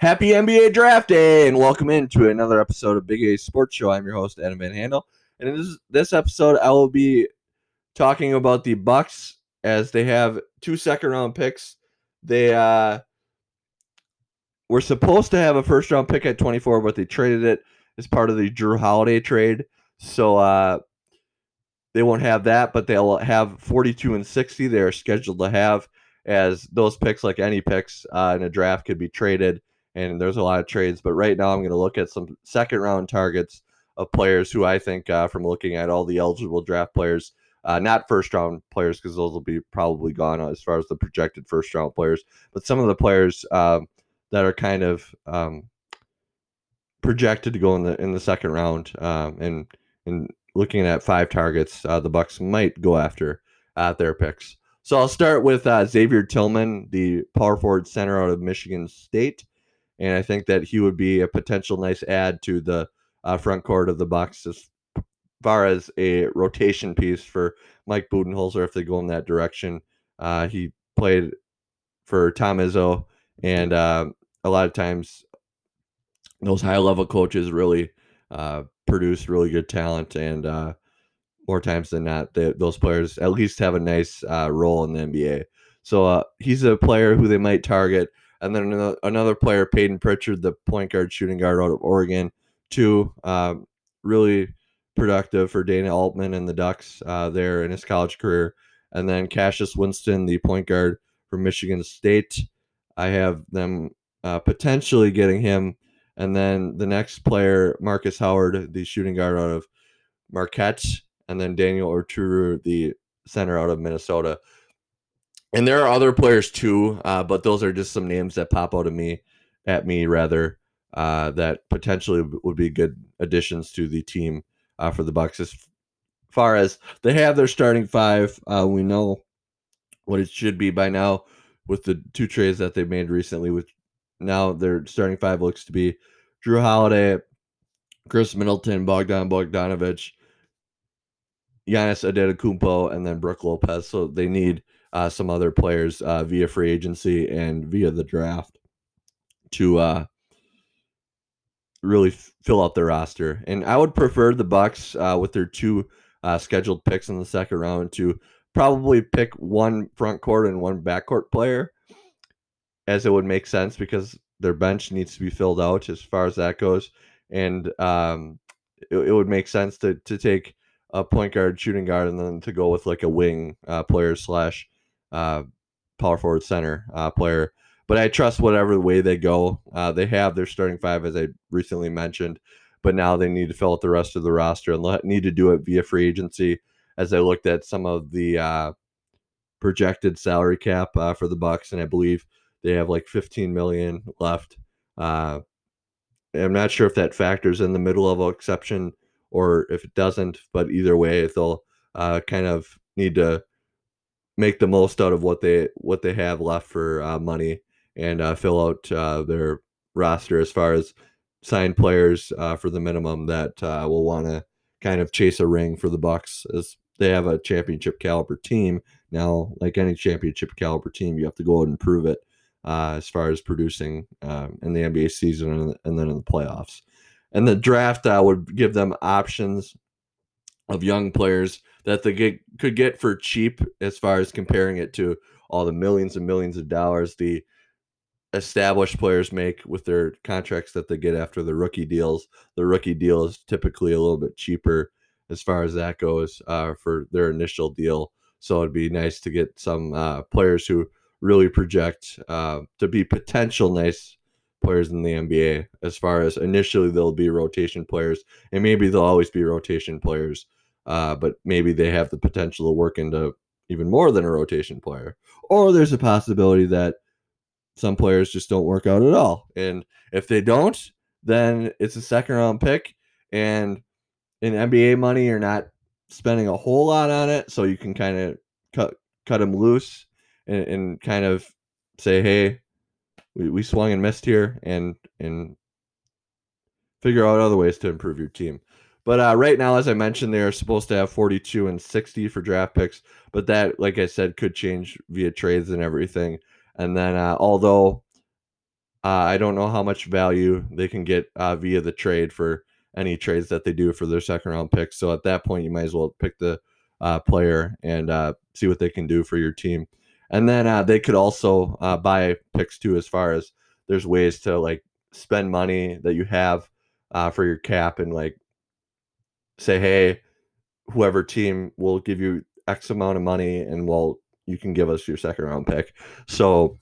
Happy NBA Draft Day, and welcome into another episode of Big A Sports Show. I'm your host Adam Van Handel, and in this this episode, I will be talking about the Bucks as they have two second round picks. They uh, were supposed to have a first round pick at 24, but they traded it as part of the Jrue Holiday trade, so uh, they won't have that. But they'll have 42 and 60. They're scheduled to have as those picks, like any picks uh, in a draft, could be traded and there's a lot of trades. But right now, I'm going to look at some second round targets of players who I think, uh, from looking at all the eligible draft players, uh, not first round players because those will be probably gone as far as the projected first round players, but some of the players uh, that are kind of um, projected to go in the in the second round. Um, and and looking at five targets, uh, the Bucks might go after uh, their picks. So I'll start with uh, Xavier Tillman, the power forward center out of Michigan State and I think that he would be a potential nice add to the uh, front court of the Bucks as far as a rotation piece for Mike Budenholzer if they go in that direction. Uh, he played for Tom Izzo, and uh, a lot of times those high level coaches really uh, produce really good talent, and uh, more times than not, they, those players at least have a nice uh, role in the NBA. So he's a player who they might target and then another, player, Payton Pritchard, the point guard, shooting guard out of Oregon, two um, really productive for Dana Altman and the Ducks uh, there in his college career. And then Cassius Winston, the point guard from Michigan State. I have them uh, potentially getting him. And then the next player, Marcus Howard, the shooting guard out of Marquette. And then Daniel Oturu, the center out of Minnesota and there are other players too, uh, but those are just some names that pop out of me at me rather uh, that potentially would be good additions to the team uh, for the Bucks. As far as they have their starting five, uh, we know what it should be by now with the two trades that they made recently. With now their starting five looks to be Jrue Holiday, Khris Middleton, Bogdan Bogdanovich, Giannis Antetokounmpo, and then Brook Lopez. So they need uh, some other players uh, via free agency and via the draft to uh, really f- fill out their roster. And I would prefer the Bucks uh, with their two uh, scheduled picks in the second round to probably pick one front court and one backcourt player, as it would make sense because their bench needs to be filled out as far as that goes. And um, it, it would make sense to to take a point guard, shooting guard, and then to go with like a wing uh, player slash uh, power forward center uh, player. But I trust whatever way they go. Uh, they have their starting five, as I recently mentioned, but now they need to fill out the rest of the roster and let, need to do it via free agency. As I looked at some of the uh, projected salary cap uh, for the Bucks, and I believe they have like 15 million left. Uh, I'm not sure if that factors in the middle level exception or if it doesn't, but either way, they'll uh, kind of need to make the most out of what they what they have left for uh, money and uh, fill out uh, their roster as far as signed players uh, for the minimum that uh, will want to kind of chase a ring for the Bucks as they have a championship caliber team now. Like any championship caliber team, you have to go out and prove it uh, as far as producing um, in the NBA season and, and, then in the playoffs. And the draft would give them options of young players that they get, could get for cheap as far as comparing it to all the millions and millions of dollars the established players make with their contracts that they get after the rookie deals. The rookie deal is typically a little bit cheaper as far as that goes uh, for their initial deal. So it'd be nice to get some uh, players who really project uh, to be potential nice players in the NBA. As far as initially they'll be rotation players, and maybe they'll always be rotation players uh, but maybe they have the potential to work into even more than a rotation player. Or there's a possibility that some players just don't work out at all. And if they don't, then it's a second round pick. And in NBA money, you're not spending a whole lot on it. So you can kind of cut cut them loose and, and kind of say, hey, we, we swung and missed here and and figure out other ways to improve your team. But uh, right now, as I mentioned, they are supposed to have 42 and 60 for draft picks, but that, like I said, could change via trades and everything. And then, uh, although Uh, I don't know how much value they can get uh, via the trade for any trades that they do for their second round picks. So at that point, you might as well pick the uh, player and uh, see what they can do for your team. And then they could also buy picks too, as far as there's ways to like spend money that you have for your cap and like say, hey, whoever team will give you X amount of money and well, you can give us your second round pick. So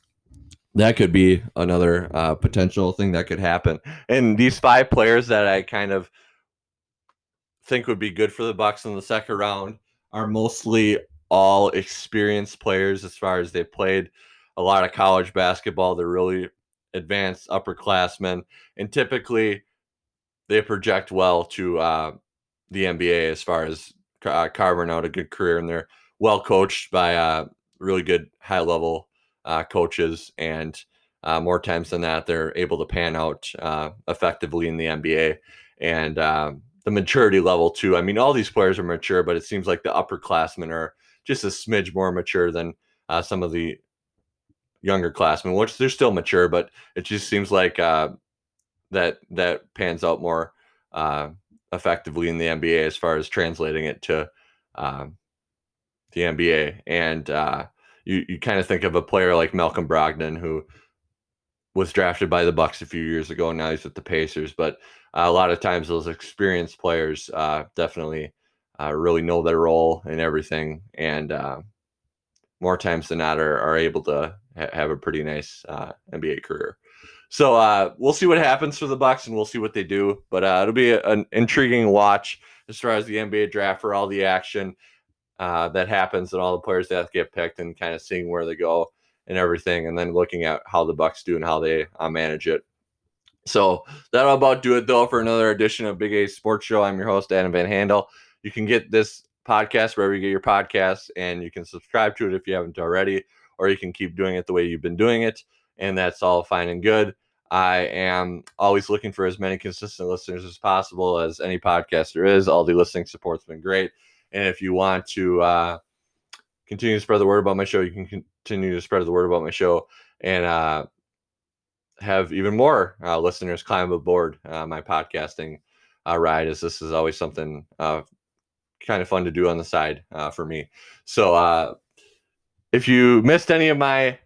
that could be another uh, potential thing that could happen. And these five players that I kind of think would be good for the Bucks in the second round are mostly all experienced players as far as they played a lot of college basketball. They're really advanced upperclassmen, and typically they project well to uh, the NBA as far as uh, carving out a good career. And they're well coached by uh, really good high level uh, coaches, and uh, more times than that, they're able to pan out uh, effectively in the NBA. And um, the maturity level too. I mean, all these players are mature, but it seems like the upperclassmen are just a smidge more mature than uh, some of the younger classmen, which they're still mature, but it just seems like that that pans out more effectively in the NBA as far as translating it to um, the NBA. And uh, you you kind of think of a player like Malcolm Brogdon who was drafted by the Bucks a few years ago. And now he's with the Pacers, but uh, a lot of times those experienced players uh, definitely uh, really know their role and everything, and uh, more times than not are, are able to ha- have a pretty nice uh, NBA career. So uh, we'll see what happens for the Bucks, and we'll see what they do. But it'll be a, an intriguing watch as far as the NBA draft for all the action that happens and all the players that get picked, and kind of seeing where they go and everything, and then looking at how the Bucks do and how they uh, manage it. So that'll about do it though for another edition of Big A Sports Show. I'm your host Adam Van Handel. You can get this podcast wherever you get your podcasts, and you can subscribe to it if you haven't already, or you can keep doing it the way you've been doing it, and that's all fine and good. I am always looking for as many consistent listeners as possible as any podcaster is. All the listening support's been great, and if you want to uh, continue to spread the word about my show, you can continue to spread the word about my show and uh, have even more uh, listeners climb aboard uh, my podcasting uh, ride, as this is always something uh, kind of fun to do on the side uh, for me. So if you missed any of my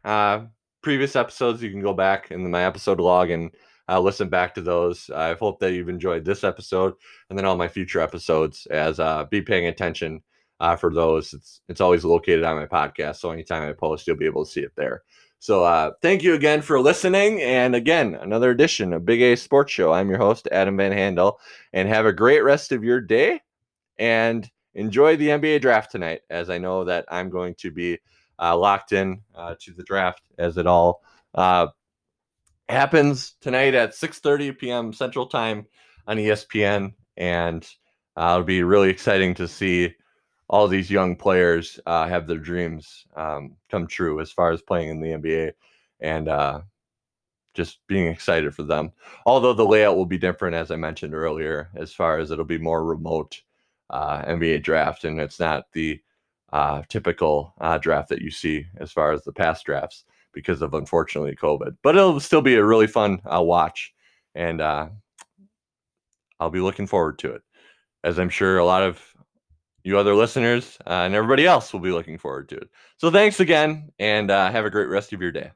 previous episodes, you can go back in my episode log and listen back to those. I hope that you've enjoyed this episode and then all my future episodes as be paying attention uh, for those. It's it's always located on my podcast, so anytime I post, you'll be able to see it there. So uh, thank you again for listening, and again another edition of Big A Sports Show. I'm your host Adam Van Handel, and have a great rest of your day, and enjoy the NBA draft tonight, as I know that I'm going to be uh, locked in uh, to the draft as it all uh, happens tonight at 6:30 p.m. Central Time on ESPN, and uh, it'll be really exciting to see all these young players uh, have their dreams um, come true as far as playing in the NBA and uh, just being excited for them. Although the layout will be different, as I mentioned earlier, as far as it'll be more remote uh, NBA draft, and it's not the uh, typical uh, draft that you see as far as the past drafts because of unfortunately COVID. But it'll still be a really fun uh, watch, and I'll be looking forward to it, as I'm sure a lot of you other listeners uh, and everybody else will be looking forward to it. So thanks again and uh, have a great rest of your day.